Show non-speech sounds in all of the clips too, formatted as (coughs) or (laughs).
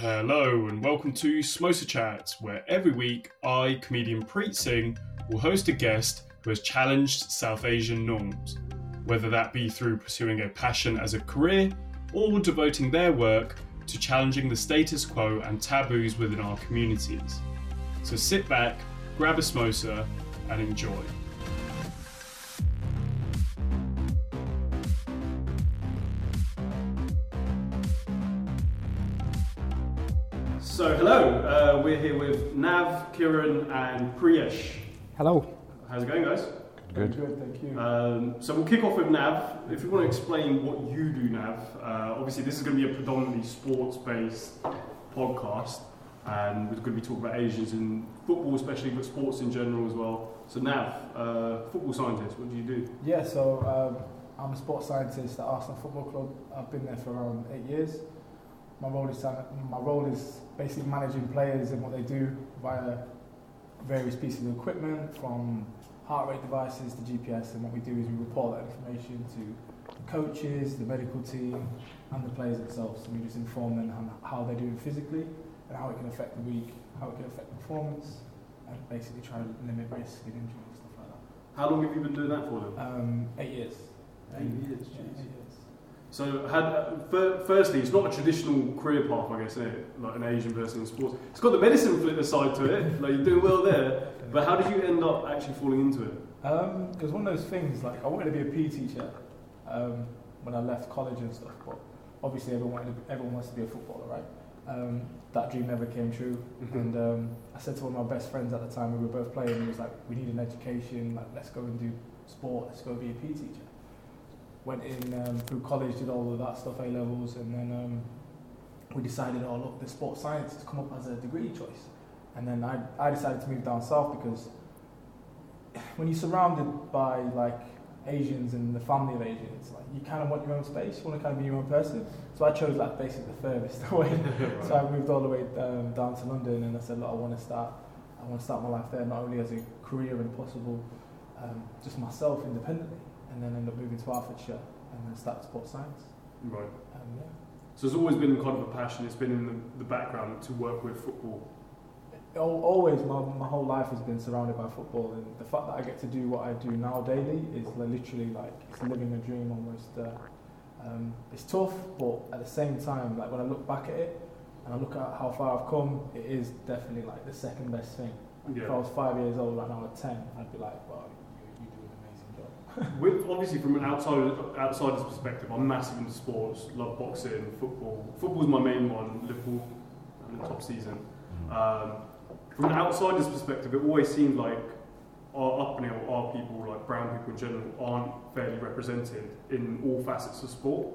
Hello and welcome to Smosa Chat, where every week I, comedian Preet Singh, will host a guest who has challenged South Asian norms, whether that be through pursuing a passion as a career or devoting their work to challenging the status quo and taboos within our communities. So sit back, grab a smosa, and enjoy. With Nav, Kiran, and Priyesh. Hello. How's it going, guys? Good. Good, thank you. Um, so we'll kick off with Nav. If you want to explain what you do, Nav, uh, obviously this is going to be a predominantly sports-based podcast, and we're going to be talking about Asians in football, especially, but sports in general as well. So Nav, uh, football scientist, what do you do? Yeah, so um, I'm a sports scientist at Arsenal Football Club. I've been there for around eight years. My role is my role is basically managing players and what they do via various pieces of equipment, from heart rate devices to GPS. And what we do is we report that information to the coaches, the medical team, and the players themselves. And we just inform them on how they're doing physically and how it can affect the week, how it can affect performance, and basically try to limit risk and injury and stuff like that. How long have you been doing that for them? Um, eight years. Eight years, yeah, eight years. So, had, uh, firstly, it's not a traditional career path, I guess? Like an Asian person in sports. It's got the medicine flip side to it. Like you're doing well there. But how did you end up actually falling into it? Um, it was one of those things. Like I wanted to be a PE teacher um, when I left college and stuff. But obviously, everyone wanted to, everyone wants to be a footballer, right? Um, that dream never came true. Mm-hmm. And um, I said to one of my best friends at the time, we were both playing. He was like, "We need an education. Like, let's go and do sport. Let's go be a PE teacher." Went in um, through college, did all of that stuff, A levels, and then um, we decided, oh look, the sports science has come up as a degree choice. And then I, I decided to move down south because when you're surrounded by like Asians and the family of Asians, like you kind of want your own space, you want to kind of be your own person. So I chose like basically the furthest (laughs) away. (laughs) right. So I moved all the way um, down to London, and I said, look, I want to start, I want to start my life there, not only as a career and possible, um, just myself independently and then end up moving to Hertfordshire and then start sports science. Right. Um, yeah. So it's always been kind of a passion. It's been in the, the background to work with football. always, my, my whole life has been surrounded by football, and the fact that I get to do what I do now daily is literally like it's living a dream almost. Uh, um, it's tough, but at the same time, like when I look back at it and I look at how far I've come, it is definitely like the second best thing. Yeah. If I was five years old right now at ten, I'd be like, well, with obviously from an outsider outsider's perspective, I'm massive into sports, love boxing, football. Football's my main one. Liverpool, in the top season. Mm. Um, from an outsider's perspective, it always seemed like our upbringing, our people, like brown people in general, aren't fairly represented in all facets of sport.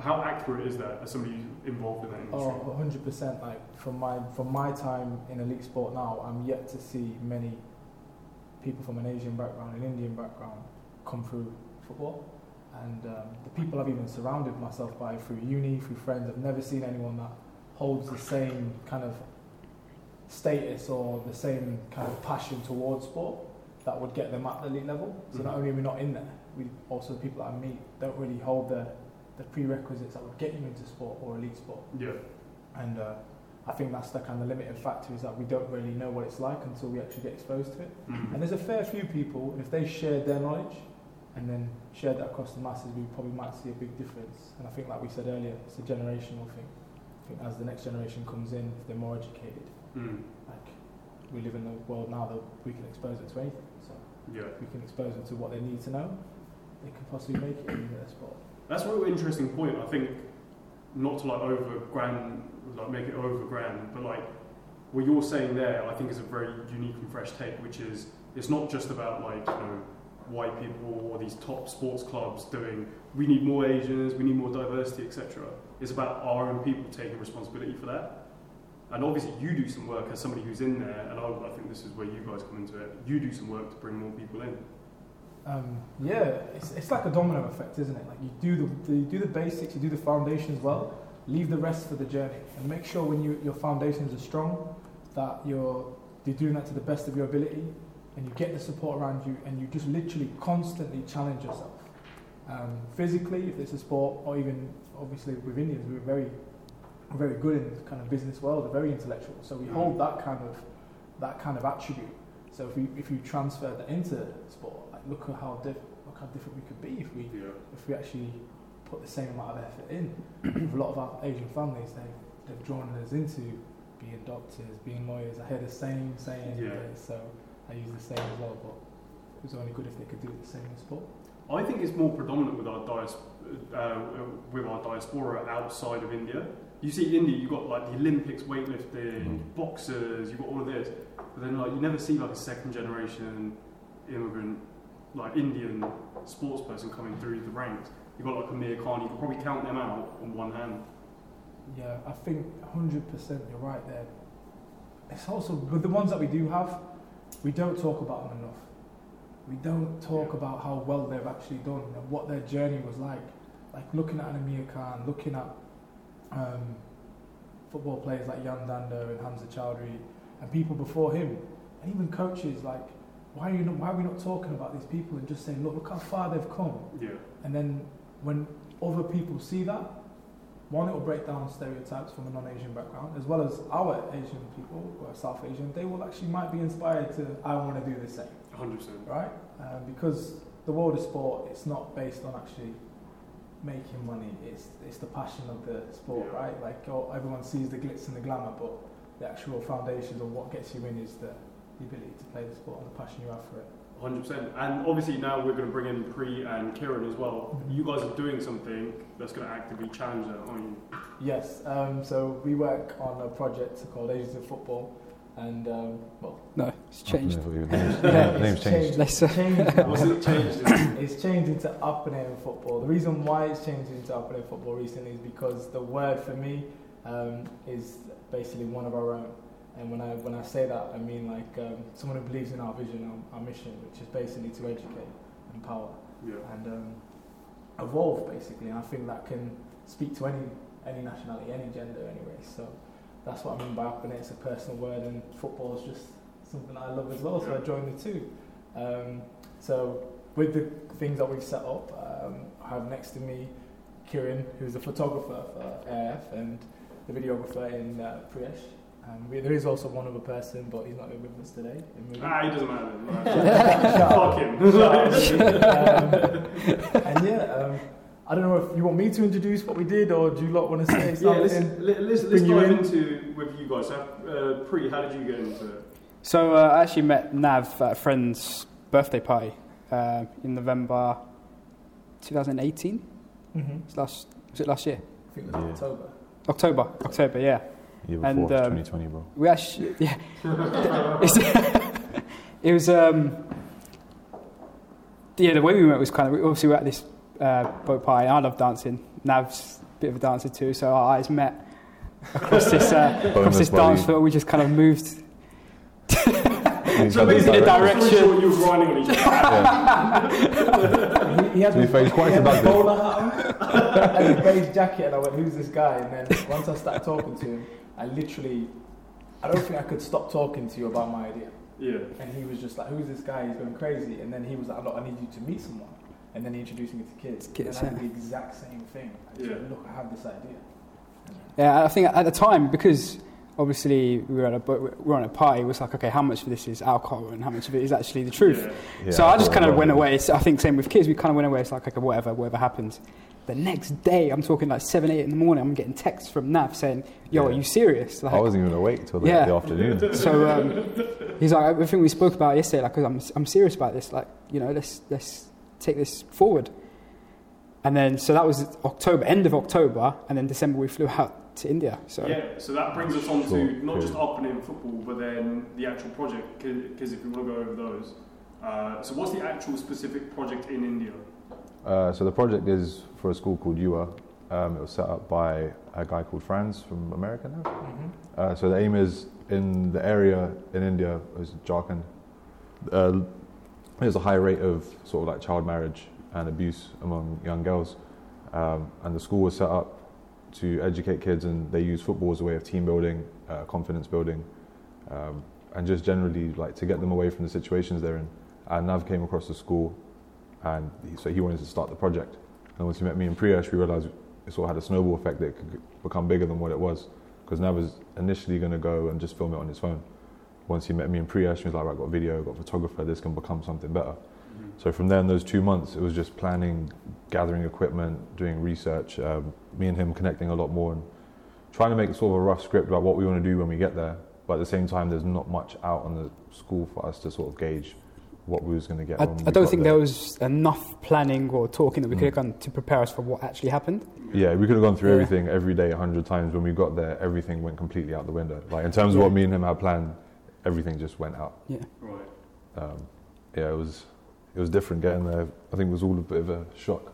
How accurate is that as somebody involved in that industry? Oh, 100%. Like from my from my time in elite sport now, I'm yet to see many people from an Asian background, an Indian background, come through football. And um, the people I've even surrounded myself by through uni, through friends, I've never seen anyone that holds the same kind of status or the same kind of passion towards sport that would get them at the elite level. So mm-hmm. not only are we not in there, we also the people that I meet don't really hold the, the prerequisites that would get you into sport or elite sport. Yeah. And uh, I think that's the kind of limiting factor is that we don't really know what it's like until we actually get exposed to it. Mm-hmm. And there's a fair few people, if they shared their knowledge, and then share that across the masses, we probably might see a big difference. And I think, like we said earlier, it's a generational thing. I think as the next generation comes in, if they're more educated, mm. like we live in a world now that we can expose it to anything. So yeah. we can expose them to what they need to know, they can possibly make it in their sport. That's a really interesting point. I think not to like over grand, like make it over grand, but like what you're saying there, I think is a very unique and fresh take, which is it's not just about like you know white people or these top sports clubs doing we need more Asians, we need more diversity, etc. It's about our own people taking responsibility for that. And obviously, you do some work as somebody who's in there, and I, I think this is where you guys come into it. You do some work to bring more people in. Um, yeah, it's, it's like a domino effect, isn't it? Like you do the, you do the basics, you do the foundations well, leave the rest for the journey, and make sure when you, your foundations are strong that you're you're doing that to the best of your ability, and you get the support around you and you just literally constantly challenge yourself. Um, physically, if it's a sport, or even obviously with Indians, we were very very good in the kind of business world, very intellectual. So we hold that kind of that kind of attribute. So if you if you transfer that into sport, like look at how diff- look how different we could be if we Yeah. if we actually put the same amount of effort in. (clears throat) with a lot of our Asian families, they they've drawn us into being doctors, being lawyers. I hear the same saying, Yeah. so I use the same as well. But it was only good if they could do it the same in sport. I think it's more predominant with our dias- uh, with our diaspora outside of India. You see India, you've got like the Olympics, weightlifting, Mm. boxers, you've got all of this, but then like you never see like a second generation immigrant, like Indian sports person coming through the ranks. You've got like Amir Khan, you can probably count them out on one hand. Yeah, I think 100% you're right there. It's also, with the ones that we do have, we don't talk about them enough. We don't talk Yeah. about how well they've actually done and what their journey was like. Like looking at an Amir Khan, looking at um, football players like Yan Dhanda and Hamza Choudhury and people before him, and even coaches like, why are, you not, why are we not talking about these people and just saying, look, look how far they've come? Yeah, And then when other people see that, one, it will break down stereotypes from a non-Asian background, as well as our Asian people who are South Asian. They will actually might be inspired to, I want to do the same, 100%. right? Um, because the world of sport, it's not based on actually making money. It's it's the passion of the sport, Yeah. right? Like oh, everyone sees the glitz and the glamour, but the actual foundations of what gets you in is the, the ability to play the sport and the passion you have for it. 100%. And obviously now we're going to bring in Pri and Kieran as well. You guys are doing something that's going to actively challenge that, aren't you? Yes, um, so we work on a project called Asians of Football, and um, well, No, it's changed. Yeah, your (laughs) name's, yeah, yeah, it's name's changed. Let's, changed. What's it changed? (coughs) it's changed into Apna in football. The reason why it's changed into Apna in football recently is because the word for me um, is basically one of our own. And when I when I say that, I mean like um, someone who believes in our vision, our, our mission, which is basically to educate, empower, Yeah. and um, evolve basically. And I think that can speak to any any nationality, any gender, anyway. So that's what I mean by Apna. It's a personal word, and football is just something I love as well. So I joined the two. Um, so with the things that we've set up, um, I have next to me Kieran, who's a photographer for AF and the videographer in uh, Priyesh. Um, we, there is also one other person, but he's not here with us today. in. Ah, he doesn't matter. (laughs) Fuck him. um, and yeah, um, I don't know if you want me to introduce what we did, or do you lot want to say yeah, let's, let, let's, let's Bring you dive in. into with you guys. So, uh, Pri, how did you get into it? so uh, I actually met Nav at a friend's birthday party uh, in November 2018. Mhm. It's last, was it last year? I think it was Yeah. October. October, October, yeah. Year before, And, um, 2020, bro. We actually, yeah. (laughs) It's- (laughs) it was, um, yeah, the way we met was kind of, obviously we were at this uh, boat party. I love dancing. Nav's a bit of a dancer too, so our eyes met across this, uh, (laughs) across this buddy. dance floor. We just kind of moved He's So got this basically, the direction. direction. Sure you were grinding on each other. Yeah. He, he had To be fair, he's quite he had the seductive. bowler hat on and a beige jacket, and I went, "Who's this guy?" And then once I started talking to him, I literally, I don't think I could stop talking to you about my idea. Yeah. And he was just like, "Who's this guy? He's going crazy." And then he was like, "Look, I need you to meet someone." And then he introduced me to kids. Kids, and I did yeah. the exact same thing. I just Yeah. went, Look, I have this idea. Yeah, I think at the time because obviously we were at a we were on a party. It was like, okay, how much of this is alcohol and how much of it is actually the truth? Yeah. Yeah, so I just kind of went away. So I think same with kids. We kind of went away. It's like, okay, whatever, whatever happens. The next day, I'm talking like seven, eight in the morning. I'm getting texts from Nav saying, "Yo, are you serious?" Like, I wasn't even awake till the, Yeah. the afternoon. (laughs) so um, he's like, "Everything we spoke about it yesterday. Like, 'cause I'm I'm serious about this. Like, you know, let's let's take this forward. And then so that was October, end of October, and then December we flew out to India. So Yeah, so that brings us on Sure, to not just yeah. Apna in football, but then the actual project. Because if you want to go over those, uh, so what's the actual specific project in India? Uh, so the project is for a school called Yuwa. Um, it was set up by a guy called Franz from America now. Mm-hmm. Uh, so the aim is in the area in India, is Jharkhand. Uh, there's a high rate of sort of like child marriage and abuse among young girls, um, and the school was set up to educate kids, and they use football as a way of team building, uh, confidence building, um, and just generally like to get them away from the situations they're in. And Nav came across the school, and he, so he wanted to start the project. And once he met me in Priyesh, we realised it sort of had a snowball effect that it could become bigger than what it was. Because Nav was initially going to go and just film it on his phone. Once he met me in Priyesh, he was like, right, I've got video, I've got photographer, this can become something better. So from there, in those two months, it was just planning, gathering equipment, doing research, um, me and him connecting a lot more and trying to make sort of a rough script about what we want to do when we get there. But at the same time, there's not much out on the school for us to sort of gauge what we was going to get. I, I don't think there was enough planning or talking that we could have Mm. done to prepare us for what actually happened. Yeah, we could have gone through Yeah. everything every day a hundred times. When we got there, everything went completely out the window. Like in terms of Yeah. what me and him had planned, everything just went out. Yeah. Right. Um, yeah, it was it was different getting there. I think it was all a bit of a shock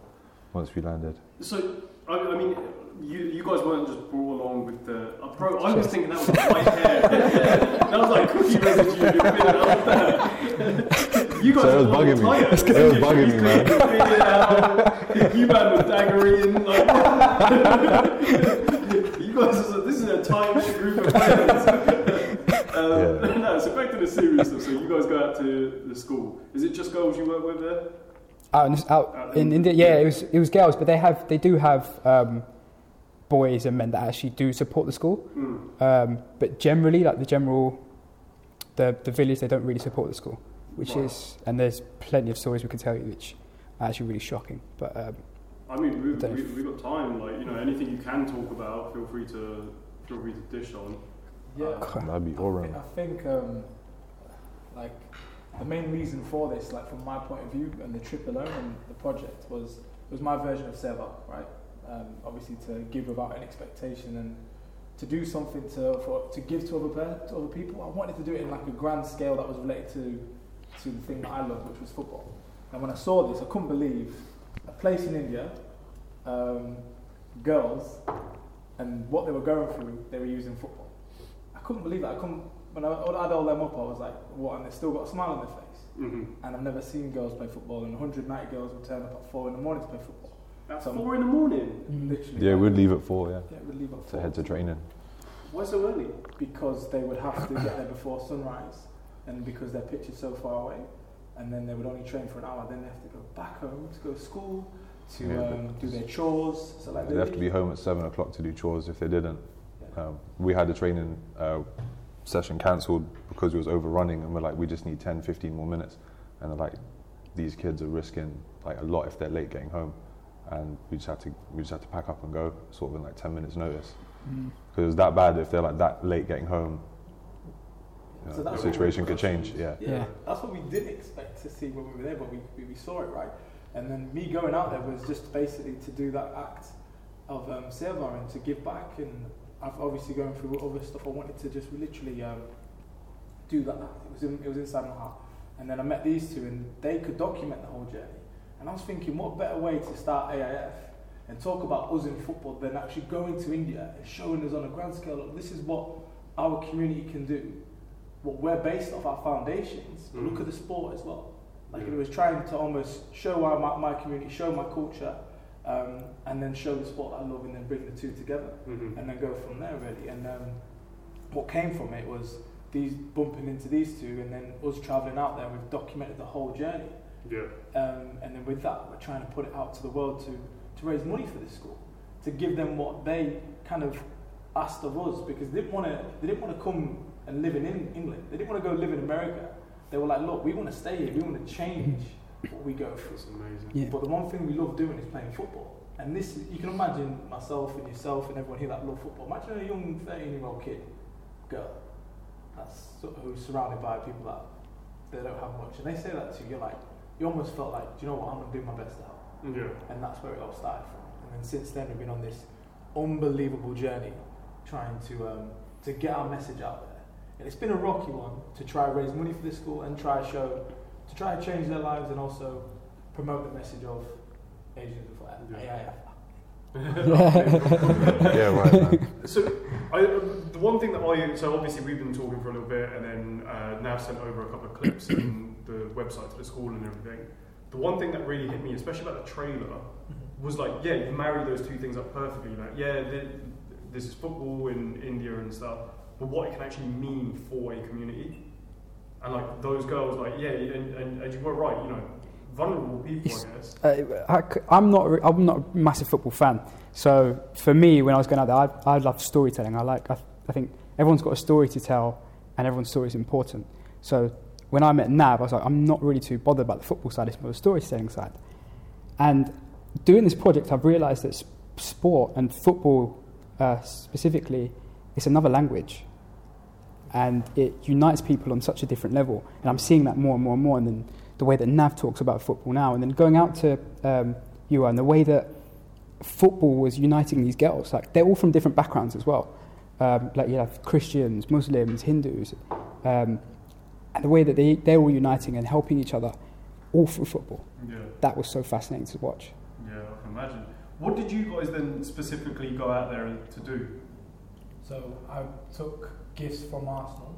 once we landed. So, I, I mean, you, you guys weren't just brought along with the. Uh, bro, I was thinking that was white hair. (laughs) that was like cookie residue. in your beard. I love that. you guys So it was were bugging me. tired. It was bugging me, man. You figured with out. You man was daggering. Like, (laughs) you guys, is a, this is a tight group of friends. (laughs) Um, Yeah. No, so back to the serious stuff. So you guys go out to the school. Is it just girls you work with there? Out in, out Out in in- India, yeah, it was it was girls, but they have they do have um, boys and men that actually do support the school. Mm. Um, but generally, like the general, the the village, they don't really support the school, which Right. is and there's plenty of stories we can tell you which are actually really shocking. But um, I mean, we, Don't- we, we've got time. Like, you know, anything you can talk about, feel free to feel free to dish on. Yeah. Uh, That'd be all I round. I think, um, like, the main reason for this, like, from my point of view, and the trip alone and the project was was my version of Seva, right? Um, obviously, to give without an expectation and to do something to for to give to other to other people. I wanted to do it in like a grand scale that was related to to the thing that I loved, which was football. And when I saw this, I couldn't believe a place in India, um, girls, and what they were going through, they were using football. I couldn't believe that. I couldn't, when I, I all them up, I was like, what? And they still got a smile on their face. Mm-hmm. And I've never seen girls play football, and 190 girls would turn up at 4 in the morning to play football. At So- four in the morning. Literally. Yeah, we'd leave at four. Yeah, Yeah, we'd leave at to 4. head to training. Why so early? Because they would have to get there before sunrise, and because their pitch is so far away, and then they would only train for an hour, then they have to go back home to go to school, to Yeah, um, do their chores. So like They'd have to be home at seven o'clock to do chores if they didn't. Yeah. Um, we had a training uh, session cancelled because it was overrunning, and we're like, we just need 10, 15 more minutes. And they're like, these kids are risking like a lot if they're late getting home, and we just had to we just had to pack up and go, sort of in like 10 minutes notice. mm, Because it was that bad if they're like that late getting home. you know, So the situation could change. Yeah. Yeah, Yeah. that's what we didn't expect to see when we were there, but we, we, we saw it, right? And then me going out there was just basically to do that act of um, Seva and to give back. And I've obviously going through other stuff. I wanted to just literally um, do that. It was, in, it was inside my heart. And then I met these two, and they could document the whole journey. And I was thinking, what better way to start AIF and talk about us in football than actually going to India and showing us on a grand scale, look, this is what our community can do. What we're based off our foundations. but Look at the sport as well. Like Yeah. it was trying to almost show our, my, my community, show my culture, um, and then show the sport I love, and then bring the two together, Mm-hmm. and then go from there really. And um, what came from it was these bumping into these two, and then us traveling out there. We've documented the whole journey, Yeah. um, and then with that, we're trying to put it out to the world to to raise money for this school, to give them what they kind of asked of us because they didn't want to. They didn't want to come and live in Eng- England. They didn't want to go live in America. They were like, look, we want to stay here. We want to change what we go through. That's amazing. yeah. But the one thing we love doing is playing football. And this, you can imagine myself and yourself and everyone here that love football. Imagine a young 13 year old kid, girl, that's sort of who's surrounded by people that they don't have much. And they say that to you, you're like, you almost felt like, do you know what, I'm going to do my best to help. Yeah. And that's where it all started from. And then since then, we've been on this unbelievable journey trying to, um, to get our message out there. And it's been a rocky one to try and raise money for this school and try to show, to try to change their lives and also promote the message of Asians for Yeah. AIF. (laughs) yeah, right. Man. So, I, um, the one thing that I so obviously we've been talking for a little bit, and then uh, Nav sent over a couple of clips in the website to the school and everything. The one thing that really hit me, especially about the trailer, was like, yeah, you marry those two things up perfectly. Like, yeah, th- this is football in India and stuff, but what it can actually mean for a community. And like those girls, like, yeah, and, and, and you were right, you know, vulnerable people, I guess. Uh, I, am not. I'm not a massive football fan. So for me, when I was going out there, I, I love storytelling. I like. I, I think everyone's got a story to tell, and everyone's story is important. So when I met Nav, I was like, I'm not really too bothered about the football side. It's more the storytelling side. And doing this project, I've realised that sport and football uh, specifically, is another language, and it unites people on such a different level. And I'm seeing that more and more and more. And then the way that Nav talks about football now, and then going out to um, you and the way that football was uniting these girls. Like they're all from different backgrounds as well. Um, like you have Christians, Muslims, Hindus, um, and the way that they they're all uniting and helping each other, all through football. Yeah, That was so fascinating to watch. yeah, I can imagine. What did you guys then specifically go out there to do? So I took gifts from Arsenal,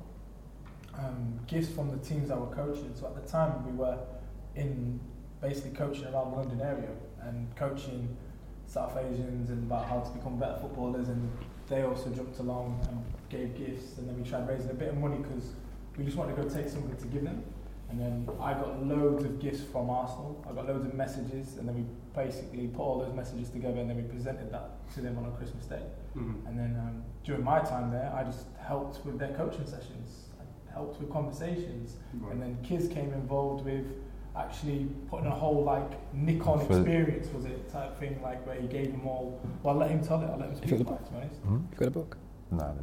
um, gifts from the teams that were coaching. So at the time we were in basically coaching around the London area and coaching South Asians and about how to become better footballers. And they also jumped along and gave gifts. And then we tried raising a bit of money because we just wanted to go take something to give them. And then I got loads of gifts from Arsenal. I got loads of messages, and then we basically put all those messages together, and then we presented that to them on a Christmas Day. Mm. And then um, during my time there, I just helped with their coaching sessions, I helped with conversations, and then kids came involved with actually putting a whole like Nikon For- experience was it type thing like where he gave them all. Well, I let him tell it. I let him speak it- about it. To be honest. Hmm? You've got a book. No,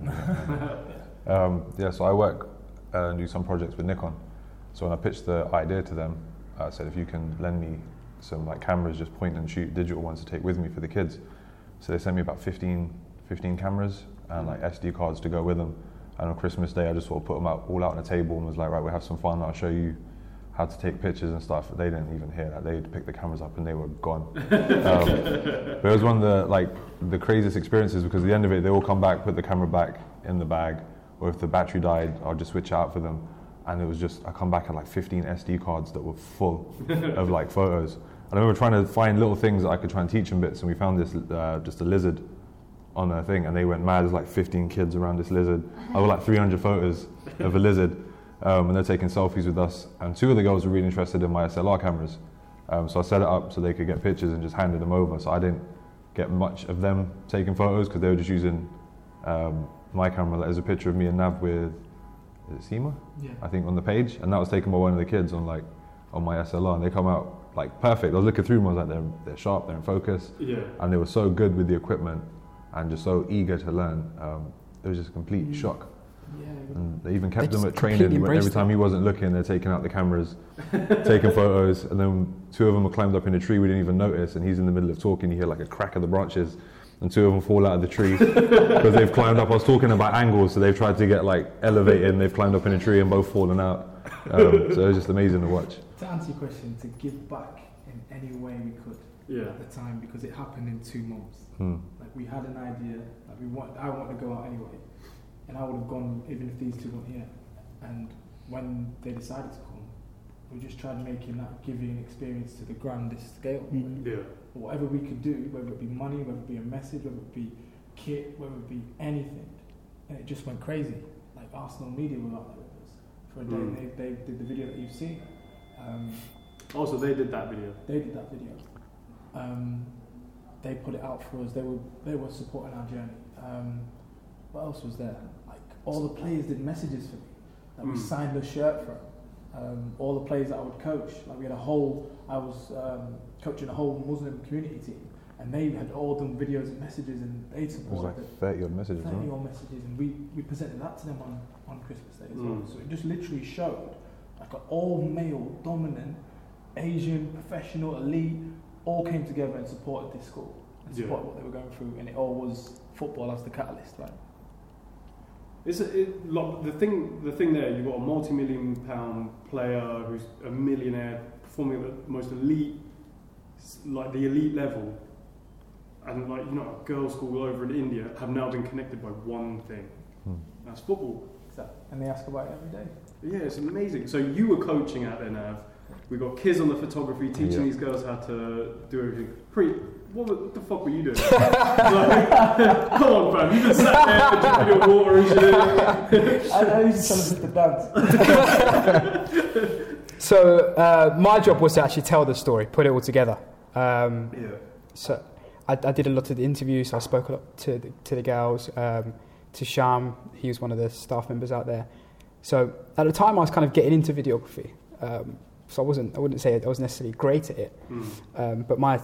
I (laughs) um, yeah, so I work uh, and do some projects with Nikon. So when I pitched the idea to them, I said if you can lend me some like cameras, just point and shoot digital ones to take with me for the kids. So they sent me about 15, 15 cameras and like SD cards to go with them. And on Christmas Day, I just sort of put them out all out on the table and was like, right, we'll have some fun. I'll show you how to take pictures and stuff. They didn't even hear that. They picked the cameras up and they were gone. (laughs) um, but it was one of the like the craziest experiences because at the end of it, they all come back, put the camera back in the bag, or if the battery died, I'll just switch out for them. And it was just I come back at like 15 SD cards that were full (laughs) of like photos. And I remember trying to find little things that I could try and teach them bits, and we found this uh, just a lizard on a thing, and they went mad. There's like 15 kids around this lizard. (laughs) I got like 300 photos of a lizard, um, and they're taking selfies with us. And two of the girls were really interested in my SLR cameras, um, so I set it up so they could get pictures and just handed them over. So I didn't get much of them taking photos because they were just using um, my camera. There's a picture of me and Nav with is it Seema? Yeah. I think on the page, and that was taken by one of the kids on like on my SLR, and they come out like perfect. I was looking through them, I was like, they're they're sharp, they're in focus, Yeah. and they were so good with the equipment and just so eager to learn. Um, it was just a complete Mm. shock. Yeah. And they even kept They them at training. When every embraced time he wasn't looking, they're taking out the cameras, taking (laughs) photos, and then two of them were climbed up in a tree we didn't even notice, and he's in the middle of talking. You hear like a crack of the branches, and two of them fall out of the tree (laughs) because they've climbed up. I was talking about angles, so they've tried to get like elevated, and they've climbed up in a tree and both fallen out. Um, so it was just amazing to watch. To answer your question, to give back in any way we could Yeah. at the time because it happened in two months. Hmm. Like we had an idea, like we want, I wanted to go out anyway, and I would have gone even if these two weren't here. And when they decided to come, we just tried making that giving experience to the grandest scale. Mm. Yeah. Whatever we could do, whether it be money, whether it be a message, whether it be kit, whether it be anything, and it just went crazy. Like Arsenal media were with us for a day. Mm. They, they did the video that you've seen. Um, Also, they did that video. they did that video. Um, they put it out for us. They were they were supporting our journey. Um, what else was there? Like all the players did messages for me. That we Mm. signed a shirt for. Um, all the players that I would coach. Like we had a whole. I was um, coaching a whole Muslim community team, and they had all done videos and messages, and they It was like 30 odd messages. 30 it? odd messages, and we, we presented that to them on, on Christmas Day as well. Mm. So it just literally showed like an all male, dominant, Asian, professional, elite, all came together and supported this school and Yeah. supported what they were going through, and it all was football as the catalyst, right? It's a, it, like, the thing. The thing there, you've got a multi-million pound player who's a millionaire, performing at the most elite, s- like the elite level, and like you know, a girls' school over in India have now been connected by one thing. Hmm. That's football. Exactly. And they ask about it every day. Yeah, it's amazing. So you were coaching out there, Nav. We got kids on the photography, teaching Yeah. these girls how to do everything. Pre, what, the- what the fuck were you doing? (laughs) Like, (laughs) come on, fam. You've been sat there drinking your water and shit. I, I used to tell them to dance. (laughs) So uh, my job was to actually tell the story, put it all together. Um, Yeah. so I, I did a lot of the interviews. I spoke a lot to the, to the girls, um, to Sham. He was one of the staff members out there. So at the time, I was kind of getting into videography. Um, so I wasn't. I wouldn't say I was necessarily great at it, Mm. um, but my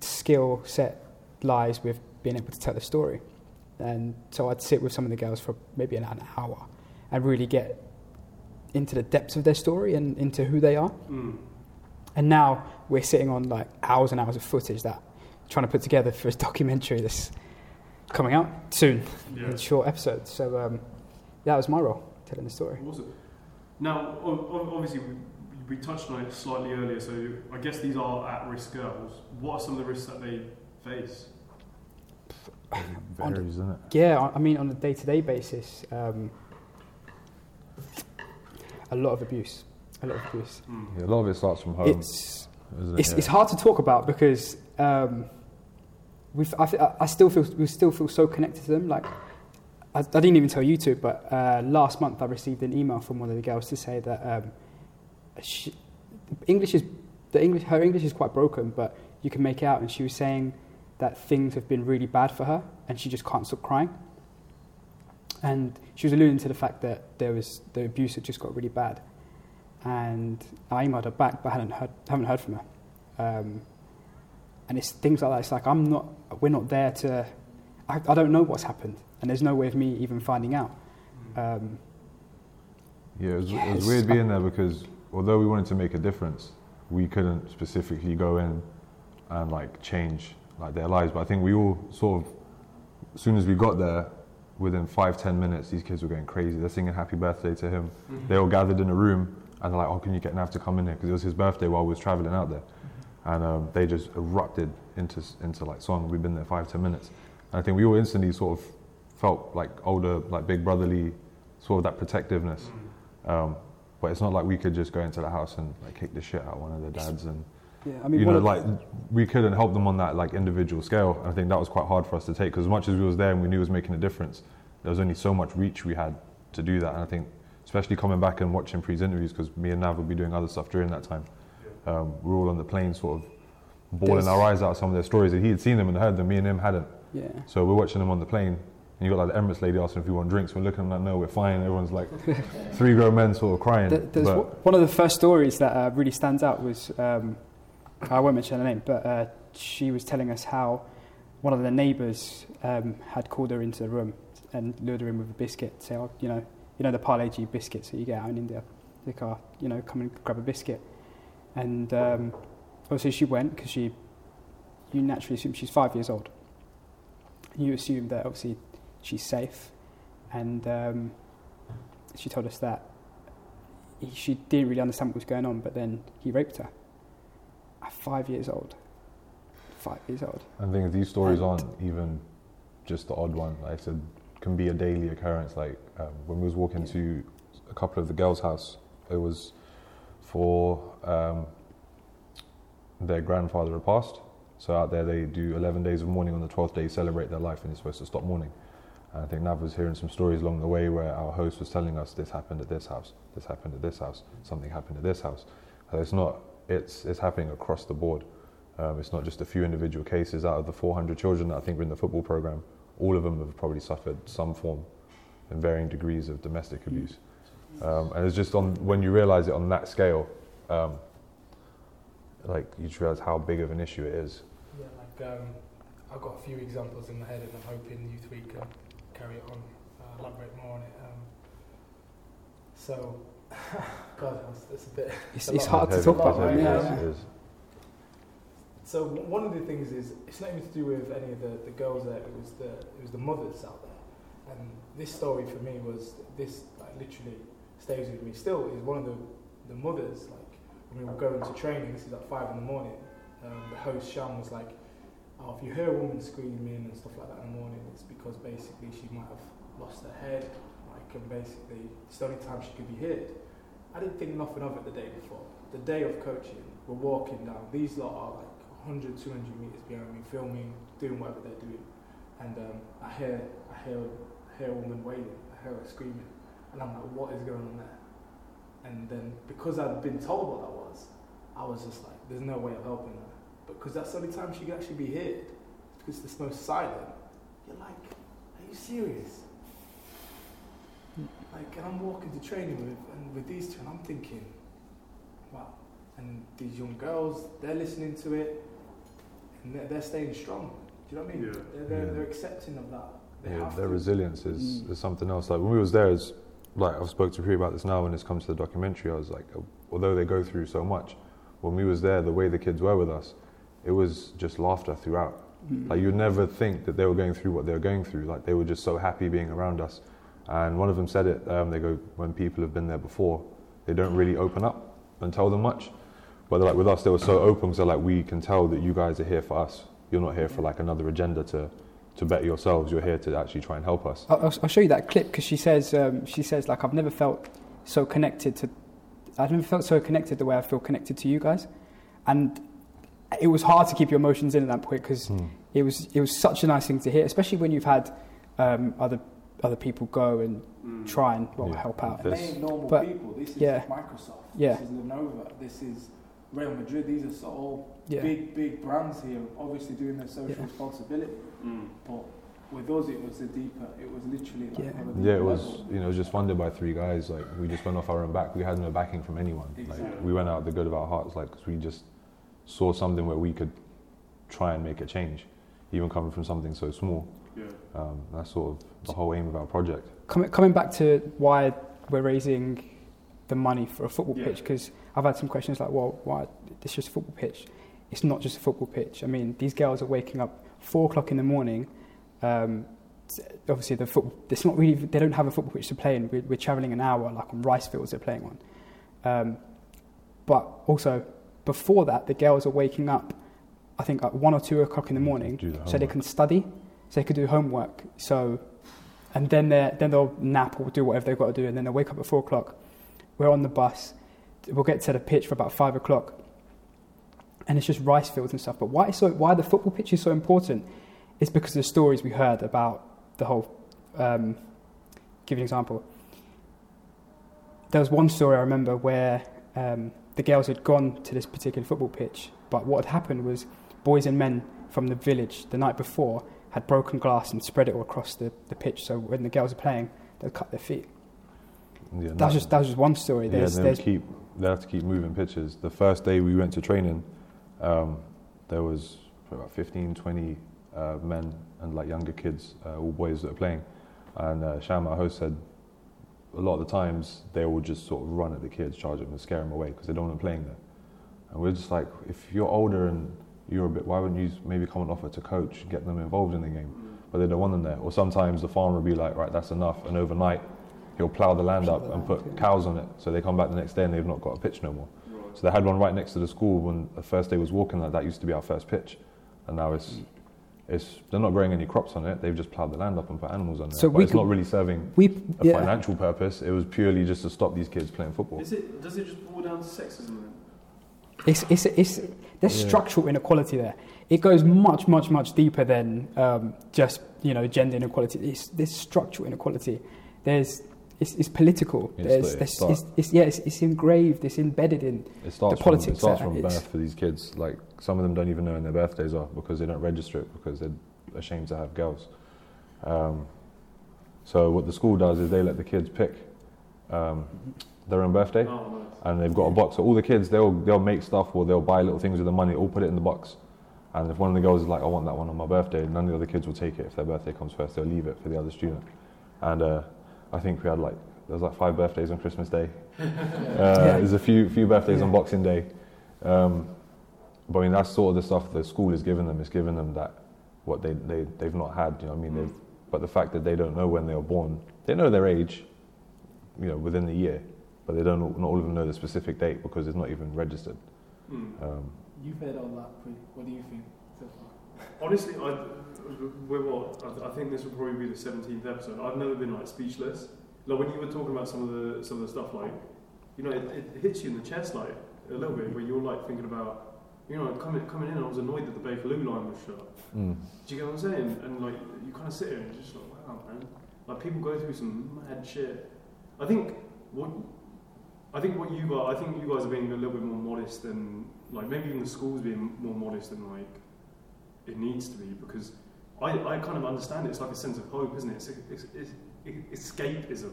skill set lies with being able to tell the story. And so I'd sit with some of the girls for maybe an, an hour and really get into the depths of their story and into who they are. Mm. And now we're sitting on like hours and hours of footage that trying to put together for a (laughs) documentary that's coming out soon Yeah. in short episodes. So um, that was my role, telling the story. Awesome. Now, o- o- obviously, we, we touched on it slightly earlier, so I guess these are at risk girls. What are some of the risks that they face? On- Varies, isn't it? Yeah, I- I mean, on a day to day basis, um, a lot of abuse. A lot of abuse. Yeah, a lot of it starts from home, It's, it? it's, Yeah. it's hard to talk about because um, we've, I, I still feel we still feel so connected to them. Like I, I didn't even tell you two, but uh, last month I received an email from one of the girls to say that um, she, English is the English her English is quite broken, but you can make it out. And she was saying that things have been really bad for her, and she just can't stop crying. And she was alluding to the fact that there was the abuse had just got really bad. And I emailed her back, but I hadn't heard, haven't heard from her. Um, and it's things like that. It's like I'm not, we're not there to. I, I don't know what's happened, and there's no way of me even finding out. Um, Yeah, it was, it was weird being there because although we wanted to make a difference, we couldn't specifically go in and like change like their lives. But I think we all sort of, as soon as we got there, within five ten minutes, these kids were going crazy. They're singing "Happy Birthday" to him. Mhm. They all gathered in a room and they're like, "Oh, can you get Nav to come in here?" Because it was his birthday while we was traveling out there, and um, they just erupted into into like song. We've been there five ten minutes, and I think we all instantly sort of felt like older, like big brotherly, sort of that protectiveness. Mm. Um, but it's not like we could just go into the house and like kick the shit out of one of the dads and yeah, I mean, you know like we couldn't help them on that like individual scale. And I think that was quite hard for us to take because as much as we was there and we knew it was making a difference, there was only so much reach we had to do that. And I think especially coming back and watching Pre's interviews because me and Nav would be doing other stuff during that time. Um, we were all on the plane sort of bawling There's- our eyes out some of their stories and he had seen them and heard them. Me and him hadn't. yeah. So we're watching them on the plane, and you got like the Emirates lady asking if we want drinks. We're looking at them like, no, we're fine. Everyone's like, (laughs) three grown men sort of crying. There's but one- one of the first stories that uh, really stands out was um, I won't mention her name, but uh, she was telling us how one of the neighbours um, had called her into the room and lured her in with a biscuit. Say, oh, you know, you know the Parle G biscuits that you get out in India. The car, you know, come and grab a biscuit. And um, obviously she went because she, you naturally assume she's five years old. You assume that obviously she's safe, and um, she told us that he, she didn't really understand what was going on, but then he raped her five years old. Five years old. I think these stories And- aren't even just the odd one. Like I said, can be a daily occurrence. Like um, when we was walking Yeah. to a couple of the girls' house, it was for um, their grandfather had passed. So out there they do 11 days of mourning. On the 12th day, celebrate their life, and you're supposed to stop mourning. And I think Nav was hearing some stories along the way where our host was telling us this happened at this house, this happened at this house, something happened at this house. So it's not. It's it's happening across the board. Um, it's not just a few individual cases. Out of the 400 children that I think were in the football program, all of them have probably suffered some form in varying degrees of domestic abuse. Um, and it's just on when you realise it on that scale, um, like you just realise how big of an issue it is. Yeah, like um, I've got a few examples in my head, and I'm hoping you three can carry it on, uh, elaborate more on it. Um, so, (sighs) God, that's, that's a bit. It's, a it's lot. hard to talk about. It It is, Yeah. is, yeah. it is. So one of the things is it's not even to do with any of the, the girls there. It was the it was the mothers out there, and this story for me was this like literally stays with me. Still, is one of the the mothers like when we were going to training. This is at five in the morning. Um, the host Sham was like, "Oh, if you hear a woman screaming and stuff like that in the morning, it's because basically she might have lost her head. And basically it's the only time she could be heard." I didn't think nothing of it the day before. The day of coaching, we're walking down. These lot are like 100, 200 meters behind me, filming, doing whatever they're doing. And um, I hear, I hear, I hear a woman wailing. I hear her screaming, and I'm like, what is going on there? And then because I'd been told what that was, I was just like, there's no way of helping her. Because that's the only time she could actually be heard. Because it's most silent. You're like, are you serious? Like, and I'm walking to training with, and with these two, and I'm thinking, wow. And these young girls, they're listening to it, and they're, they're staying strong. Do you know what I mean? Yeah. They're, they're, Yeah. they're accepting of that. They Yeah, have their to. resilience is, Mm. is something else. Like when we was there, is like I've spoke to Pri about this now. When it's come to the documentary, I was like, uh, although they go through so much, when we was there, the way the kids were with us, it was just laughter throughout. Mm. Like you'd never think that they were going through what they were going through. Like they were just so happy being around us. And one of them said it. Um, they go when people have been there before, they don't really open up and tell them much. But like with us, they were so open. So like we can tell that you guys are here for us. You're not here for like another agenda to to better yourselves. You're here to actually try and help us. I'll, I'll show you that clip because she says um, she says like I've never felt so connected to I've never felt so connected the way I feel connected to you guys, and it was hard to keep your emotions in at that point because Hmm. it was it was such a nice thing to hear, especially when you've had um, other other people go and Mm. try and well, Yeah. help out. They This- ain't normal But- people. This is yeah. Microsoft. Yeah. This is Lenovo. This is Real Madrid. These are so all Yeah. big, big brands here, obviously doing their social Yeah. responsibility. Mm. But with us, it was a deeper. It was literally like Yeah. on a Yeah, deeper it was. level. You know, it was just funded by three guys. Like we just went off our own back. We had no backing from anyone. Like Exactly. we went out of the good of our hearts. Like 'cause we just saw something where we could try and make a change, even coming from something so small. Yeah. Um, that's sort of the whole aim of our project. coming, coming back to why we're raising the money for a football Yeah. pitch, because I've had some questions like, well, why it's just a football pitch? It's not just a football pitch. I mean, these girls are waking up four o'clock in the morning. Um, obviously, the football, it's not really, they don't have a football pitch to play in. We're, we're travelling an hour, like on rice fields they're playing on. Um, but also, before that, the girls are waking up, I think, at one or two o'clock in the morning the so they can study, so they could do homework. So, and then then they'll nap or do whatever they've got to do, and then they'll wake up at four o'clock. We're on the bus. We'll get to the pitch for about five o'clock, and it's just rice fields and stuff. But why so why the football pitch is so important is because of the stories we heard about the whole. Um, give you an example. There was one story I remember where um, the girls had gone to this particular football pitch, but what had happened was boys and men from the village the night before had broken glass and spread it all across the, the pitch. So when the girls are playing, they'd cut their feet. Yeah, That's just that was just one story. Yeah, There's, they there's keep they have to keep moving pitches. The first day we went to training, um, there was about 15, 20 uh, men and like younger kids, uh, all boys that are playing. And uh, Sham, our host, said a lot of the times they will just sort of run at the kids, charge them, and scare them away because they don't want them playing there. And we're just like, if you're older and you're a bit, why wouldn't you maybe come and offer to coach, get them involved in the game? But they don't want them there. Or sometimes the farmer will be like, right, that's enough. And overnight, he'll plough the land up and put cows on it. So they come back the next day and they've not got a pitch no more. So they had one right next to the school when the first day was walking. That that used to be our first pitch, and now it's it's they're not growing any crops on it. They've just ploughed the land up and put animals on it. So but we it's could- not really serving we a yeah. financial purpose. It was purely just to stop these kids playing football. Is it? Does it just boil down to sexism then? It's, it's, it's, there's Yeah. structural inequality there. It goes much, much, much deeper than um, just you know gender inequality. It's, there's structural inequality. There's it's, it's political. It's there's, there's, it's, yeah, it's, engraved. It's embedded in. The from, politics it starts from birth for these kids. Like some of them don't even know when their birthdays are because they don't register it because they're ashamed to have girls. Um, so what the school does is they let the kids pick um, their own birthday. Oh, nice. and they've got a box. So all the kids, they'll they'll make stuff or they'll buy little things with the money, all put it in the box. And if one of the girls is like, I want that one on my birthday, none of the other kids will take it. If their birthday comes first, they'll leave it for the other student. And uh, I think we had like there was like five birthdays on Christmas Day. (laughs) Uh, There's a few few birthdays on Boxing Day. Um, but I mean that's sort of the stuff the school is giving them. It's giving them that what they they they've not had. You know, what I mean, Mm. they've but the fact that they don't know when they were born, they know their age, you know, within the year, but they don't. Not all of them know the specific date because it's not even registered. Mm. Um, You've heard all that. Pre. What do you think so far? Honestly, I, we're what? I, I think this will probably be the seventeenth episode. I've never been like speechless. Like when you were talking about some of the some of the stuff, like you know, it, it hits you in the chest like a little bit, where you're like thinking about, you know, coming coming in, I was annoyed that the Bakerloo line was shut. mm, Do you get what I'm saying? And like you kind of sit here and you're just like, wow, man. Like people go through some mad shit. I think what I think what you guys, I think you guys are being a little bit more modest than, like maybe even the schools being more modest than like it needs to be because I, I kind of understand it. It's like a sense of hope, isn't it? It's, it's, it's, it's escapism.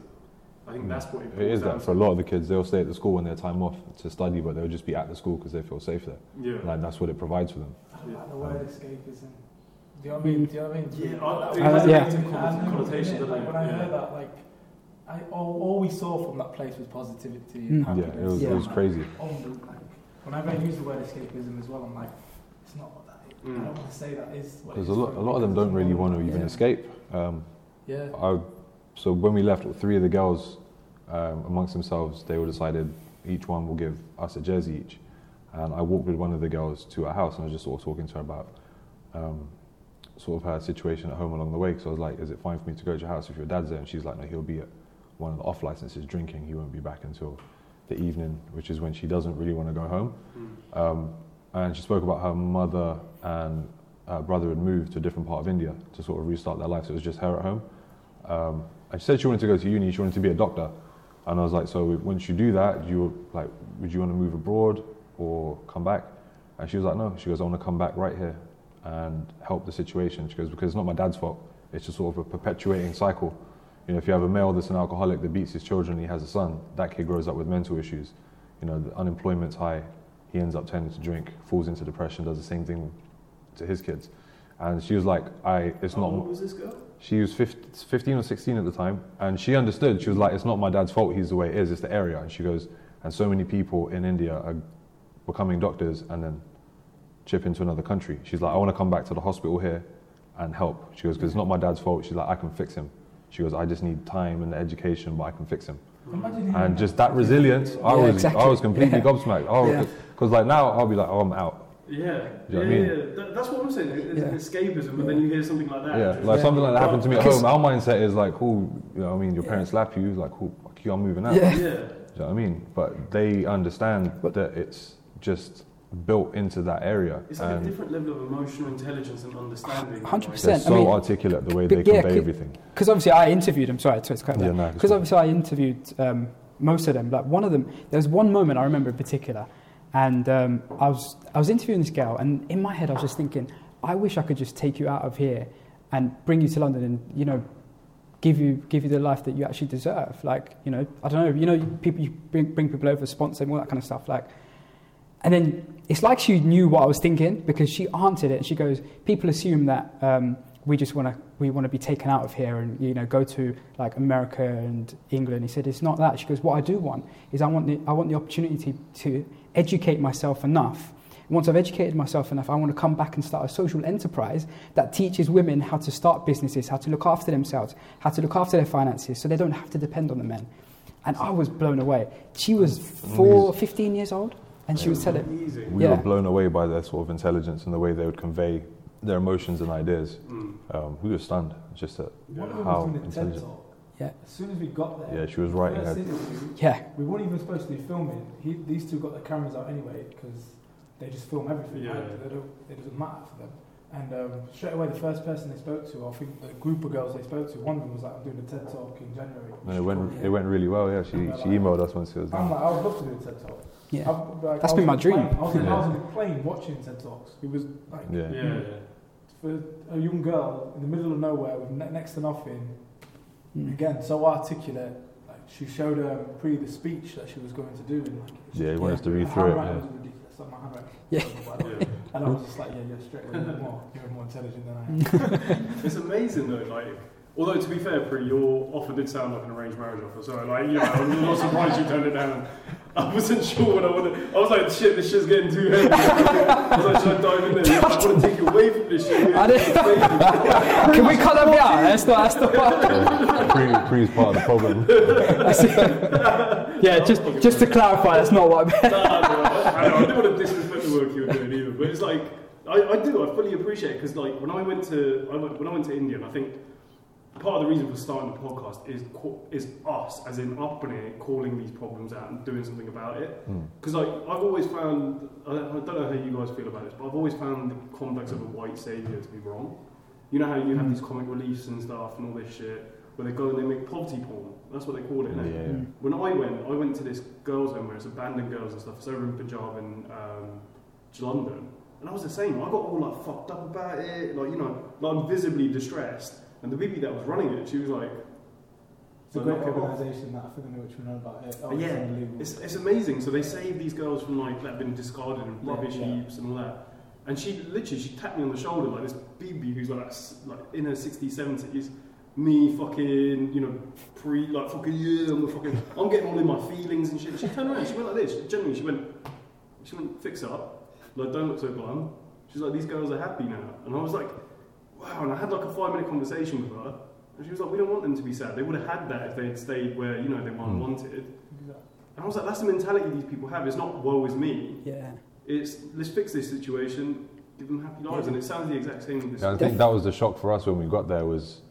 I think mm. that's what it, It is that for a lot of the kids. They'll stay at the school when they're time off to study, but they'll just be at the school because they feel safe there. Yeah. Like that's what it provides for them. I don't like the word escapism. Do you know what I mean? Do you know what I mean? Yeah, I- it has I- negative I know, connotations, Like, when I Yeah. heard that, like, I, all, all we saw from that place was positivity Mm. and Yeah, it was, Yeah. it was crazy. Only, like, whenever I use the word escapism as well, I'm like, it's not what that is. I Mm. don't want to say that is what Because a lot, a lot of them don't really want to even yeah. escape. Um, Yeah. I, so when we left, three of the girls um, amongst themselves, they all decided each one will give us a jersey each. And I walked with one of the girls to her house and I was just sort of talking to her about um, sort of her situation at home along the way. So I was like, is it fine for me to go to your house if your dad's there? And she's like, no, he'll be at one of the off licenses drinking. He won't be back until the evening, which is when she doesn't really want to go home. Mm. Um, and she spoke about her mother and her brother had moved to a different part of India to sort of restart their life. So it was just her at home. Um, and she said she wanted to go to uni. She wanted to be a doctor. And I was like, so once you do that, you like, would you want to move abroad or come back? And she was like, no. She goes, I want to come back right here and help the situation. She goes, because it's not my dad's fault. It's just sort of a perpetuating cycle. You know, if you have a male that's an alcoholic that beats his children, he has a son, that kid grows up with mental issues. You know, the unemployment's high. He ends up turning to drink, falls into depression, does the same thing to his kids. And she was like, I, it's How not. old was this girl? She was 15, 15 or 16 at the time, and she understood. She was like, "It's not my dad's fault. He's the way it is. It's the area." And she goes, "And so many people in India are becoming doctors and then chip into another country." She's like, "I want to come back to the hospital here and help." She goes, "Because it's not my dad's fault." She's like, "I can fix him." She goes, "I just need time and education, but I can fix him." And that. just that resilience, I Yeah, was, exactly. I was completely Yeah. gobsmacked. Oh, Yeah. because like now I'll be like, "Oh, I'm out." Yeah, you know yeah, what I mean? yeah. That, that's what I'm saying. It's Yeah. escapism, but then you hear something like that. Yeah, like Yeah. something like that happened to me at home. Our mindset is like, cool, you know, what I mean, your parents slap you, like, cool, fuck you, I'm moving out. Yeah. yeah. Do you know what I mean? But they understand But- that it's just built into that area. It's like a different level of emotional intelligence and understanding. 100%. they're I so mean- articulate the way they yeah, convey everything. because obviously I interviewed him. Sorry, sorry to cut Yeah, that. no, it's Because obviously I interviewed um, most of them. Like one of them, there was one moment I remember in particular, and um, I was I was interviewing this girl, and in my head I was just thinking, I wish I could just take you out of here and bring you to London, and you know, give you give you the life that you actually deserve. Like you know, I don't know, you know, people you bring, bring people over, sponsor them, all that kind of stuff. Like, and then it's like she knew what I was thinking because she answered it, and she goes, people assume that. Um, we just want to we want to be taken out of here and you know go to like America and England. He said it's not that. She goes, what I do want is I want the I want the opportunity to educate myself enough. Once I've educated myself enough, I want to come back and start a social enterprise that teaches women how to start businesses, how to look after themselves, how to look after their finances, so they don't have to depend on the men. And I was blown away. She was four, 15 years old, and she was telling, Amazing. We Yeah. were blown away by their sort of intelligence and the way they would convey their emotions and ideas. Mm. Um, we were stunned just at One of them how was doing a TED intelligent. talk. Yeah. As soon as we got there, Yeah, she was writing first her. interview, yeah, we weren't even supposed to be filming. He, these two got their cameras out anyway because they just film everything. Yeah. right? They don't, it doesn't matter for them. And um, straight away, the first person they spoke to, I think the group of girls they spoke to, one of them was like, I'm doing a TED talk in January. And it went, it went really well. Yeah, she, she emailed us once she was I'm done. like, I would love to do a TED talk. yeah. I've- like, That's I been my dream. plane- I was, in, I was on the plane watching TED talks. It was like Yeah. Yeah. for a young girl in the middle of nowhere with ne- next to nothing. Mm. Again, so articulate. Like she showed her pre the speech that she was going to do. And like, Yeah, he wanted us to her read through it. Handwriting Yeah. was ridiculous. Like my handwriting. Yeah. By the way. Yeah. And I was just like, yeah, you're straight away you're more, you're more intelligent than I am. (laughs) It's amazing though, like, although to be fair, Pri, your offer did sound like an arranged marriage offer, so like, you know, I'm not (laughs) surprised you turned it down. I wasn't sure what I wanted. I was like, shit, this shit's getting too heavy. I was like, should I dive in there? I want to (laughs) take you away from this shit. I didn't- (laughs) Can we cut that bit out? That's not, that's not Pri, Pri's part of the problem. Yeah, just, just to clarify, that's not what I meant. Nah, no, I, I, know, I don't want to disrespect the work you were doing either, but it's like I, I do. I fully appreciate it because like when I went to I went, when I went to India, and I think part of the reason for starting the podcast is is us as in up in it, calling these problems out and doing something about it. Mm. Because like I've always found I, I don't know how you guys feel about this, but I've always found the complex of a white savior to be wrong. You know how you have these comic reliefs and stuff and all this shit. where they go and they make poverty porn. That's what they call it. Yeah, innit? yeah. Mm. When I went, I went to this girls' home where it's abandoned girls and stuff. It's over in Punjab in um, London, and I was the same. I got all like fucked up about it, like you know, like I'm visibly distressed. And the baby that was running it, she was like, It's a great knock it off. organisation that I think I know which one about it. Oh, Yeah, it's unbelievable. It's, it's amazing. So they save these girls from like that been discarded in Yeah, rubbish yeah. heaps and all that. And she literally she tapped me on the shoulder like this BB who's like like in her 60s, 70s. Me fucking, you know, pre like fucking yeah, I'm fucking I'm getting all in my feelings and shit. She turned around, she went like this. She, genuinely, she went, she went fix up, like don't look so glum. She's like these girls are happy now, and I was like, wow. And I had like a five minute conversation with her, and she was like, we don't want them to be sad. They would have had that if they had stayed where you know they weren't Mm. wanted. Exactly. And I was like, that's the mentality these people have. It's not woe is me. Yeah. It's let's fix this situation, give them happy lives. Yeah. And it sounds the exact same with this. Yeah, I think that was the shock for us when we got there was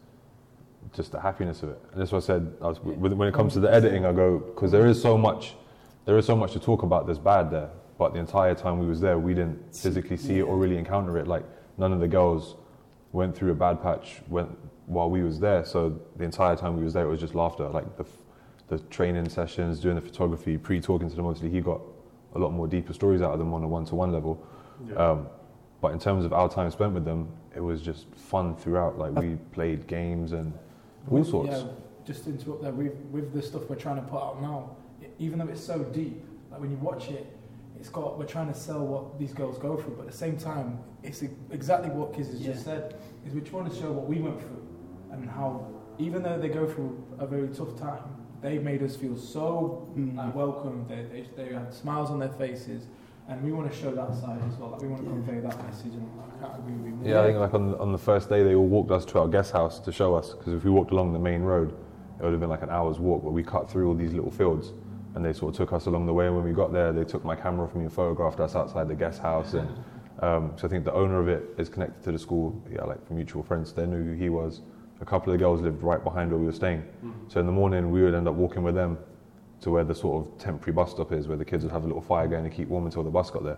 just the happiness of it. And that's what I said. I was, with- when it comes to the editing, I go because there is so much, there is so much to talk about that's bad there. But the entire time we was there, we didn't physically see it or really encounter it. Like none of the girls went through a bad patch went while we was there. So the entire time we was there, it was just laughter. Like the the training sessions, doing the photography, pre-talking to them. Obviously, he got a lot more deeper stories out of them on a one-to-one level. Yeah. Um, but in terms of our time spent with them, it was just fun throughout. Like we played games and all sorts. Yeah, just to interrupt there, with, with the stuff we're trying to put out now, even though it's so deep, like when you watch it, it's got, we're trying to sell what these girls go through, but at the same time, it's exactly what Kiz has Yeah. just said, is we're trying to show what we went through and how, even though they go through a very tough time, they made us feel so Mm. like, welcome, they, they, they had smiles on their faces, and we want to show that side as well, like we want to Yeah. convey that message, and I can't agree with you more. Yeah, I think like on, on the first day they all walked us to our guest house to show us because if we walked along the main road, it would have been like an hour's walk. But we cut through all these little fields, and they sort of took us along the way. And when we got there, they took my camera from me and photographed us outside the guest house. And um, so I think the owner of it is connected to the school. Yeah, like for mutual friends, they knew who he was. A couple of the girls lived right behind where we were staying. Mm. So in the morning, we would end up walking with them to where the sort of temporary bus stop is, where the kids would have a little fire going to keep warm until the bus got there.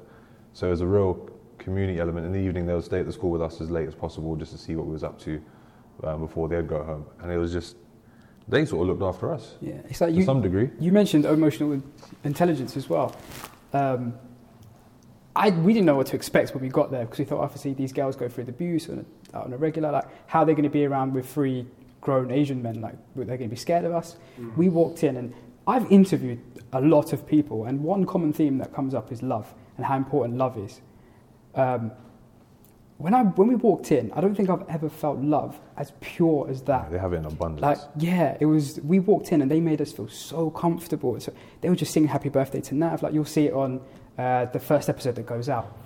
So it was a real community element. In the evening, they would stay at the school with us as late as possible just to see what we was up to um, before they'd go home. And it was just, they sort of looked after us Yeah. It's like to you, some degree. you mentioned emotional intelligence as well. Um, I, we didn't know what to expect when we got there because we thought obviously these girls go through the abuse on a, on a regular. Like, how are they going to be around with three grown Asian men? Like, were they going to be scared of us? Mm. We walked in, and I've interviewed a lot of people, and one common theme that comes up is love and how important love is. Um, when I when we walked in, I don't think I've ever felt love as pure as that. They have it in abundance. Like, yeah, it was. We walked in and they made us feel so comfortable. So they were just singing "Happy Birthday" to Nav. Like you'll see it on uh, the first episode that goes out.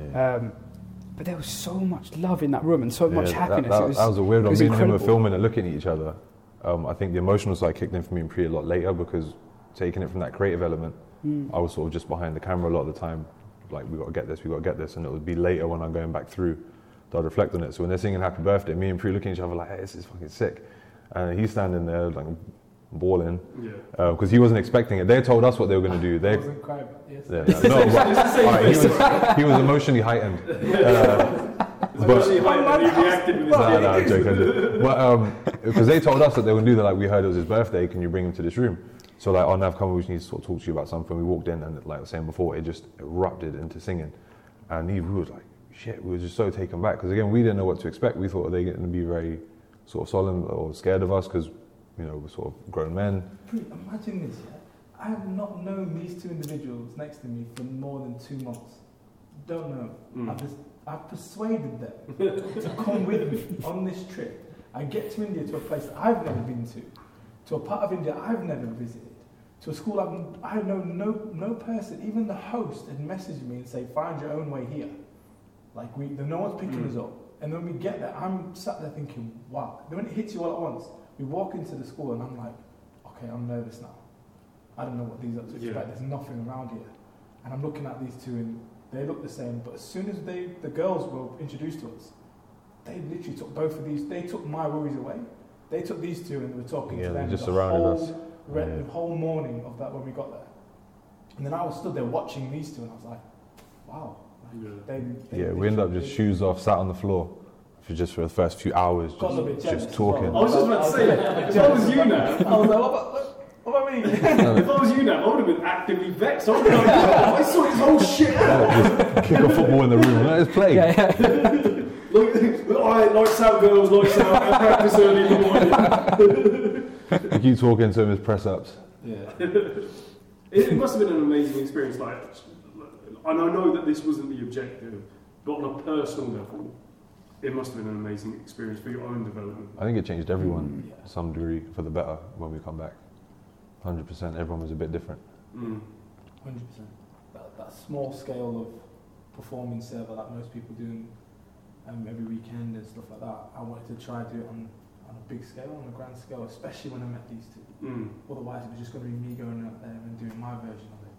yeah. Um, but there was so much love in that room and so Yeah, much happiness. That, it was, that was a weird one. Me and him were filming and looking at each other. Um, I think the emotional side kicked in for me and Pri a lot later because taking it from that creative element, Mm. I was sort of just behind the camera a lot of the time. Like, we got to get this, we got to get this. And it would be later when I'm going back through that I'd reflect on it. So when they're singing Happy Birthday, me and Pri looking at each other like, hey, this is fucking sick. And he's standing there, like, bawling Yeah. because he wasn't expecting it. They told us what they were going to do. They, wasn't crying, but yes. yeah, yeah. no, but, all right, he, was, he was emotionally heightened. (laughs) Uh, Especially how he reacted with his no, no, I'm joking. I'm. But um, because they told us that they were going to do that, like we heard it was his birthday. Can you bring him to this room? So like, oh, Nav, come, we just need to sort of talk to you about something. We walked in, and like I was saying before, it just erupted into singing, and he, we was like, shit, we were just so taken back because again, we didn't know what to expect. We thought they were going to be very sort of solemn or scared of us because you know we're sort of grown men. Imagine this, yeah. I have not known these two individuals next to me for more than two months. Don't know. Mm. I've, just, I've persuaded them (laughs) to come with me on this trip. I get to India to a place that I've never been to, to a part of India I've never visited, to a school I've, I know no, no person, even the host had messaged me and say, find your own way here. Like, we, no one's picking Mm. us up. And then we get there, I'm sat there thinking, wow. Then when it hits you all at once, we walk into the school and I'm like, okay, I'm nervous now. I don't know what these are to Yeah. There's nothing around here. And I'm looking at these two and they look the same. But as soon as they, the girls were introduced to us, they literally took both of these, they took my worries away. They took these two and they were talking Yeah, to they them just the surrounded whole, us. re- Yeah. the whole morning of that when we got there. And then I was stood there watching these two and I was like, wow. Like, Yeah. they, they Yeah, we ended up just shoes off, sat on the floor, for just for the first few hours, Got a little bit just, just as well. talking. I was just about to say, if I was you now, I was like, what about, what, what about me? if I was you now, I would have been actively vexed. I would have been like, "Oh, I saw his whole shit out. just kick a football in the room. Let us play. Yeah, yeah. Like, all right, lights out, girls, lights out. I practice early in the morning. You keep talking to him as press ups. Yeah. It, it must have been an amazing experience. Like, and I know that this wasn't the objective, but on a personal level, it must have been an amazing experience for your own development. I think it changed everyone Yeah. some degree for the better when we come back. 100%. Everyone was a bit different. Mm. Hundred percent. That that small scale of performing server that most people do um, every weekend and stuff like that. I wanted to try to do it on on a big scale, on a grand scale, especially when I met these two. Mm. Otherwise, it was just going to be me going out there and doing my version of it.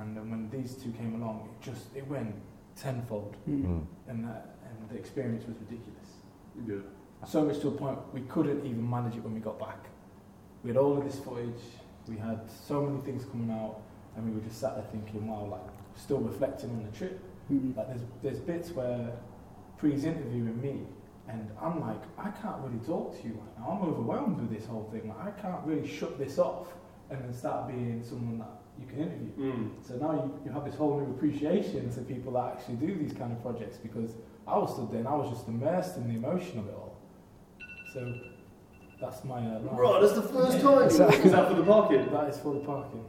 And um, when these two came along, it just it went tenfold, Mm. Mm. and that, and the experience was ridiculous. Yeah. So much to a point we couldn't even manage it when we got back. We had all of this footage, we had so many things coming out, and we were just sat there thinking, wow, like still reflecting on the trip. Mm. Like there's there's bits where Pri's interviewing me, and I'm like, I can't really talk to you right now. I'm overwhelmed with this whole thing. Like I can't really shut this off and then start being someone that you can interview. Mm. So now you, you have this whole new appreciation to people that actually do these kind of projects because I was stood there and I was just immersed in the emotion of it all. So that's my uh. Right, that's the first time. Is Is that- that for the parking? That is for the parking.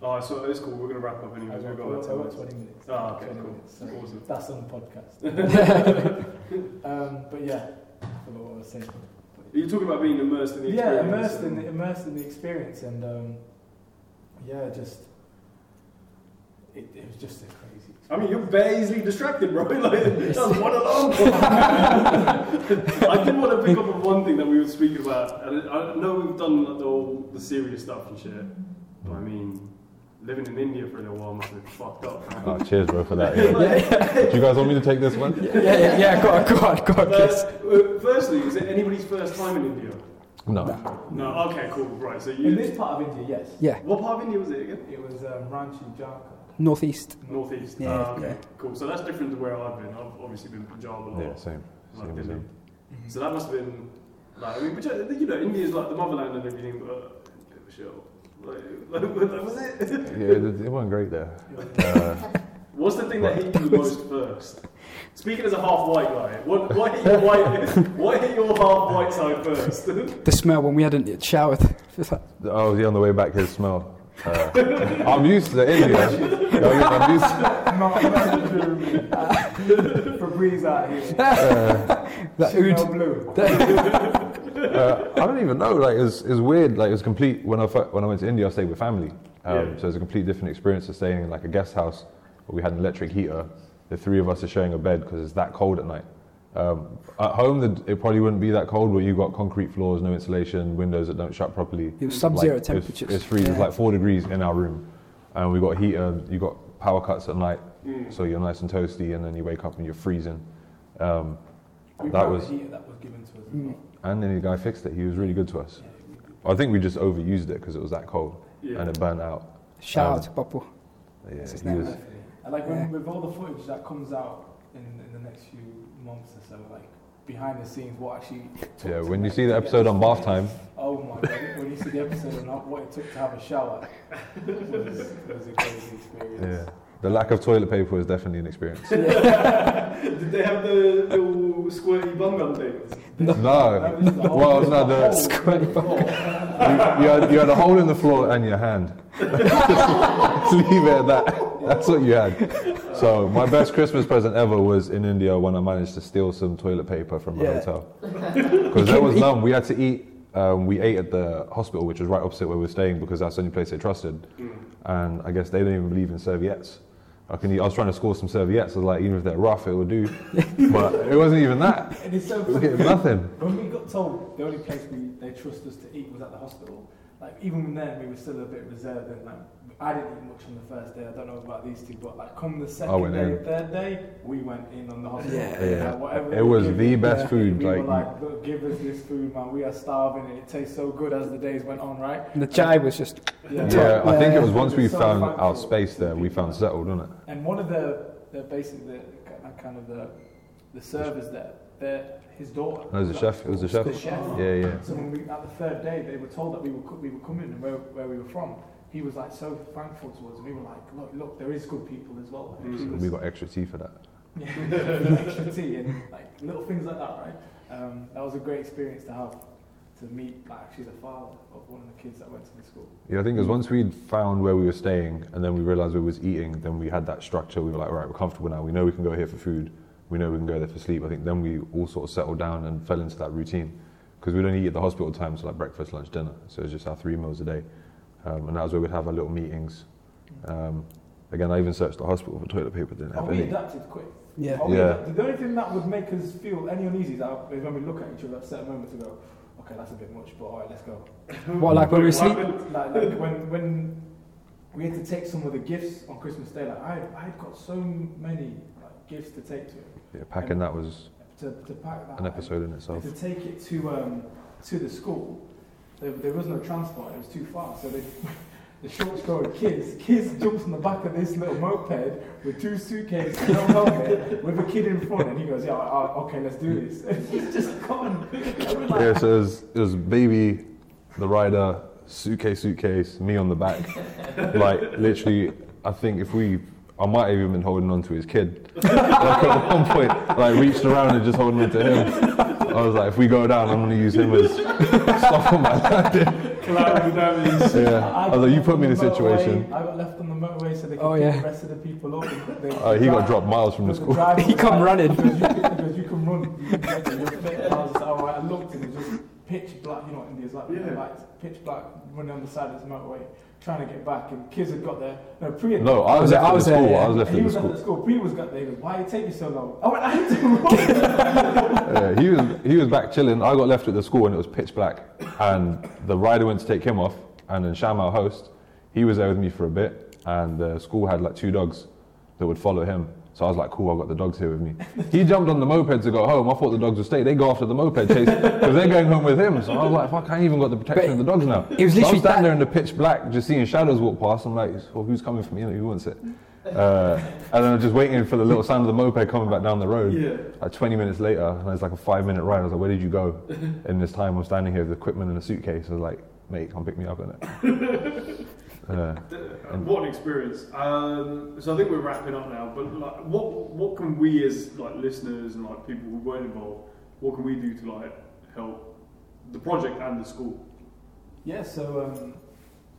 Oh, so it's cool. We're gonna wrap up I anyways. We've got I about 10 minutes. 20 minutes. Ah, okay, 20 cool. minutes. So Awesome. That's on the podcast. (laughs) um, but yeah, I forgot what I was saying. You're talking about being immersed in the experience. Yeah, immersed in and- the, immersed in the experience, and um, yeah, just it, it was just a crazy. I mean, you're bare easily distracted, bro. (laughs) Like, that's one alarm clock. (laughs) I did want to pick up on one thing that we were speaking about. And I know we've done like, all the serious stuff and shit. But I mean, living in India for a little while must have been fucked up. man. Oh, cheers, bro, for that. (laughs) Yeah. Do you guys want me to take this one? Yeah, yeah, yeah. Go on, go on, go on, But, uh, firstly, is it anybody's first time in India? No. No. Okay, cool. Right. So In this part of India, yes, Yeah, What part of India was it again? it was um, Ranchi Jharkhand. Northeast. Northeast. Yeah, Ah, okay. yeah. Cool. So that's different to where I've been. I've obviously been Punjab a lot. Yeah, same. like Same, Delhi. same. So that must have been like I mean, which, you know, India's like the motherland and everything, but a bit of a shell. Like, (laughs) like, that was it. Yeah, it, it wasn't great there. Uh, What's the thing that hit you the most first? Speaking as a half white guy, what, what hit your white, (laughs) what hit your half white side first? The smell when we hadn't showered. It's (laughs) like, oh, yeah, on the way back, his smell. Uh, I'm used to India. (laughs) I'm used to, Febreze out here. uh, that Chanel oud. blue. (laughs) uh, I don't even know. Like, it's, it's weird. Like, it was complete. When I, when I went to India, I stayed with family. Um, Yeah. So it's a complete different experience to staying in like a guest house where we had an electric heater. The three of us are sharing a bed because it's that cold at night. Um, at home, the, it probably wouldn't be that cold, but you've got concrete floors, no insulation, windows that don't shut properly. It was sub-zero Like, it's- temperatures. It's, freezing. It's Yeah. like four degrees in our room, and we got heater. You got power cuts at night, Mm. so you're nice and toasty, and then you wake up and you're freezing. Um, We That was- heater that was given to us Mm. and then the guy fixed it. He was really good to us. Yeah, I think we just overused it because it was that cold Yeah. and it burnt out. Shout Um, out to Popo. Yeah, he was. And like when, Yeah. with all the footage that comes out in, in the next few months or so, like behind the scenes, what actually. Yeah, when you see the episode on bath footage, time, (laughs) Oh my god! When you see the episode on what it took to have a shower, (laughs) it was, it was a crazy experience. yeah, the lack of toilet paper was definitely an experience. (laughs) Did they have the little squirty bum gun things? no, That was the well, no, the, whole Squirty bum. you, you, had, you had a hole in the floor and your hand. Leave it at that. That's what you had. So my best Christmas present ever was in India when I managed to steal some toilet paper from the Yeah. hotel. (laughs) Because there was none. We had to eat. Um, we ate at the hospital, which was right opposite where we were staying, because that's the only place they trusted. Mm. And I guess they don't even believe in serviettes. I, can, eat- I was trying to score some serviettes. I was like, even if they're rough, it would do. (laughs) but it wasn't even that. And it's so We were funny. getting nothing. When we got told the only place we they trust us to eat was at the hospital, like even then we were still a bit reserved and like I didn't eat much on the first day. I don't know about these two, but like come the second went day, in. third day, we went in on the hospital. Yeah. Yeah. Like, whatever It was the best Yeah. food. We were Like, like, look, give us this food, man. We are starving, and it tastes so good as the days went on, right? And the chai was just. Yeah. yeah, I think it was once we So found thankful our space there, we found settled, wasn't it? And one of the, the basically the kind of the the servers there, their his daughter. Oh, no, it was the chef. It was the chef. The chef. Yeah, yeah. So when we, at the third day, they were told that we were we were coming and where, where we were from. He was like so thankful towards us. We were like, look, look, there is good people as well. Mm. was- We got extra tea for that. (laughs) yeah, extra tea and like little things like that, right? Um, that was a great experience to have to meet like actually the father of one of the kids that went to the school. Yeah, I think because once we'd found where we were staying and then we realised we was eating, then we had that structure. We were like, right, we're comfortable now. We know we can go here for food. We know we can go there for sleep. I think then we all sort of settled down and fell into that routine because we'd only eat at the hospital times, so like breakfast, lunch, dinner. So it was just our three meals a day. Um, and that was where we'd have our little meetings. Um, again, I even searched the hospital for toilet paper, didn't Oh, have we any. adapted quick. Yeah. Oh, Yeah. adapted. The only thing that would make us feel any uneasy is when we look at each other at certain moments and go, okay, that's a bit much, but all right, let's go. (laughs) What, like when we were What sleeping? like, like when when we had to take some of the gifts on Christmas Day, like I I had got so many like gifts to take to him Yeah, packing that was to, to pack that an episode in itself. to take it to um to the school. There, there was no transport; it was too far. So they, (laughs) the short story kids kids jumps on the back of this little moped with two suitcases, no helmet, with a kid in front, and he goes, "Yeah, okay, let's do this." (laughs) And he's just gone. Like, Yeah, so it was, it was baby, the rider, suitcase, suitcase, me on the back. (laughs) like literally, I think if we, I might have even been holding on to his kid. like at one point, like reached around and just holding on to him. I was like, if we go down, I'm gonna use him as stuff on my landing. Collateral damage. Yeah, I was like, you put me in a got left on the situation. I got left on the motorway so they could Oh, yeah. the rest of the people up. They- Uh, he got dropped miles from the the school. driver He come like- running. Because you can, he goes, you can run. You can get there. You're fit. I was like, all right. I looked and it was just pitch black. You know what India's like? Yeah. Like pitch black running on the side of this motorway, trying to get back. And kids had got there. No, Pri had No, I was left I at the was there, school. yeah. I was left at the at school. the school. Pri was got there. He goes, why take you so long? I went, I had to. (laughs) Yeah, he was he was back chilling. I got left at the school and it was pitch black. And the rider went to take him off, and then Sham, our host, he was there with me for a bit. And the school had like two dogs that would follow him. So I was like, cool, I've got the dogs here with me. He jumped on the moped to go home. I thought the dogs would stay. They go after the moped chase because they're going home with him. So I was like, fuck, I ain't even got the protection of the dogs now. It was so I'm literally standing that- there in the pitch black, just seeing shadows walk past. I'm like, well, who's coming for me? Who wants it? Uh, and then I'm just waiting for the little sound of the moped coming back down the road. Yeah. Like 20 minutes later, and it's like a five minute ride. I was like, where did you go? In this time, I'm standing here with equipment and a suitcase. I was like, mate, come pick me up in it. (laughs) Uh, what an experience. Um, so I think we're wrapping up now. But like, what what can we as like listeners and like people who weren't involved, what can we do to like help the project and the school? Yeah, so um,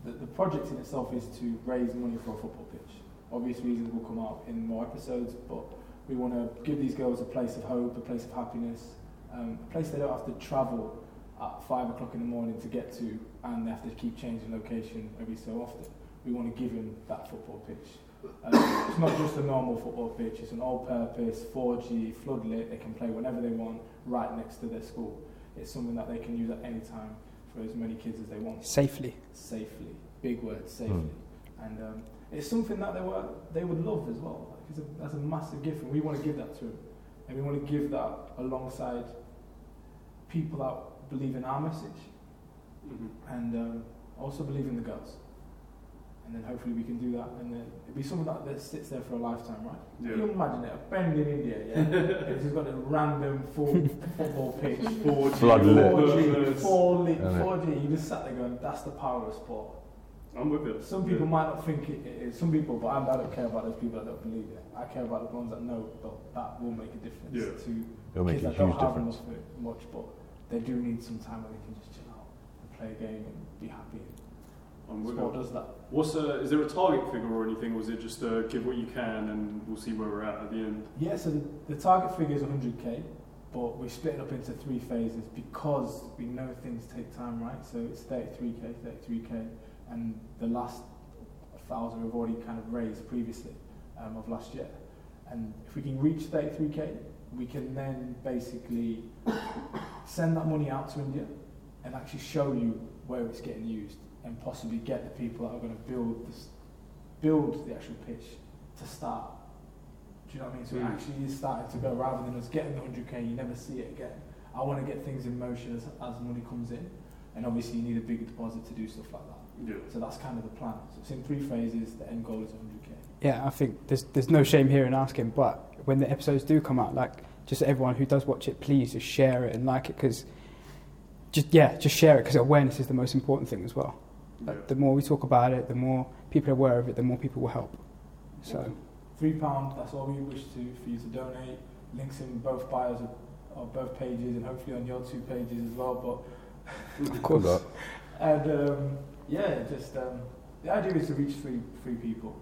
the, the project in itself is to raise money for a football pitch. Obvious reasons will come out in more episodes, but we want to give these girls a place of hope, a place of happiness, um, a place they don't have to travel at five o'clock in the morning to get to, and they have to keep changing location every so often. We want to give them that football pitch. Um, it's not just a normal football pitch; it's an all-purpose 4G floodlit. They can play whenever they want, right next to their school. It's something that they can use at any time for as many kids as they want Safely. safely. Big word, safely. Mm. And um, it's something that they were they would love as well. Like it's a, that's a massive gift, and we want to give that to them. And we want to give that alongside people that believe in our message and um, also believe in the girls. And then hopefully we can do that, and then it'll be something that, that sits there for a lifetime, right? Yeah. Can you imagine it? A bend in India, yeah. (laughs) it's just got a random full football pitch, 4G, 4G, purpose. 4G, Yeah, mate. 4G. You just sat there going, "That's the power of sport." I'm with you. Some people might not think it it is. Some people, but I, I don't care about those people that don't believe it. I care about the ones that know that that will make a difference Yeah. to it'll make kids a that don't huge have difference. enough much, but they do need some time where they can just chill out and play a game and be happy. Sport does that. What's a, is there a target figure or anything, or is it just uh, give what you can and we'll see where we're at at the end? Yeah, so the, the target figure is 100k, but we split it up into three phases because we know things take time, right? So it's 33k, 33k, and the last thousand we've already kind of raised previously um, of last year. And if we can reach 33k, we can then basically send that money out to India and actually show you where it's getting used and possibly get the people that are going to build this, build the actual pitch to start. Do you know what I mean? So it Mm. actually is starting to go rather than us getting the 100k, you never see it again. I want to get things in motion as, as money comes in, and obviously you need a bigger deposit to do stuff like that. Yeah. So that's kind of the plan. So it's in three phases. The end goal is 100k. Yeah, I think there's there's no shame here in asking, but when the episodes do come out, like, just everyone who does watch it, please just share it and like it because just yeah, just share it because awareness is the most important thing as well. Like, Yeah. The more we talk about it, the more people are aware of it, the more people will help. So Three pound. That's all we wish to for you to donate. Links in both bios of, of both pages, and hopefully on your two pages as well. But of course, That. And um, yeah, just um, the idea is to reach three three people.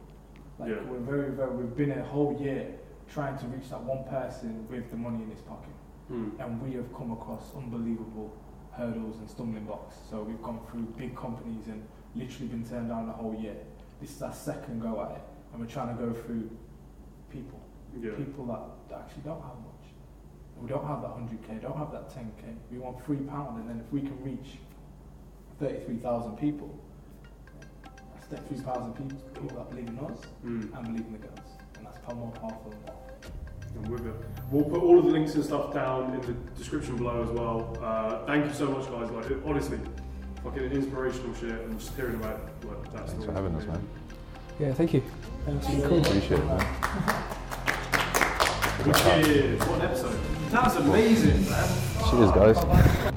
Like Yeah. we're very very we've been a whole year trying to reach that one person with the money in his pocket, Mm. and we have come across unbelievable hurdles and stumbling blocks. So we've gone through big companies and literally been turned down the whole year. This is our second go at it, and we're trying to go through people, Yeah. people that, that actually don't have much. We don't have that 100k, don't have that 10k. We want three pound, and then if we can reach 33,000 people, that's 33,000 people, people that believe in us Mm. and believe in the girls, and that's far more powerful than that. I'm with it. We'll put all of the links and stuff down in the description below as well. Uh, thank you so much, guys. Like, it- honestly, fucking inspirational shit, and just hearing about like that Thanks story. for having us, man. yeah, thank you. Thank you. Cool. Appreciate it, man. Cheers! What an episode! That was amazing, man. Cheers, guys.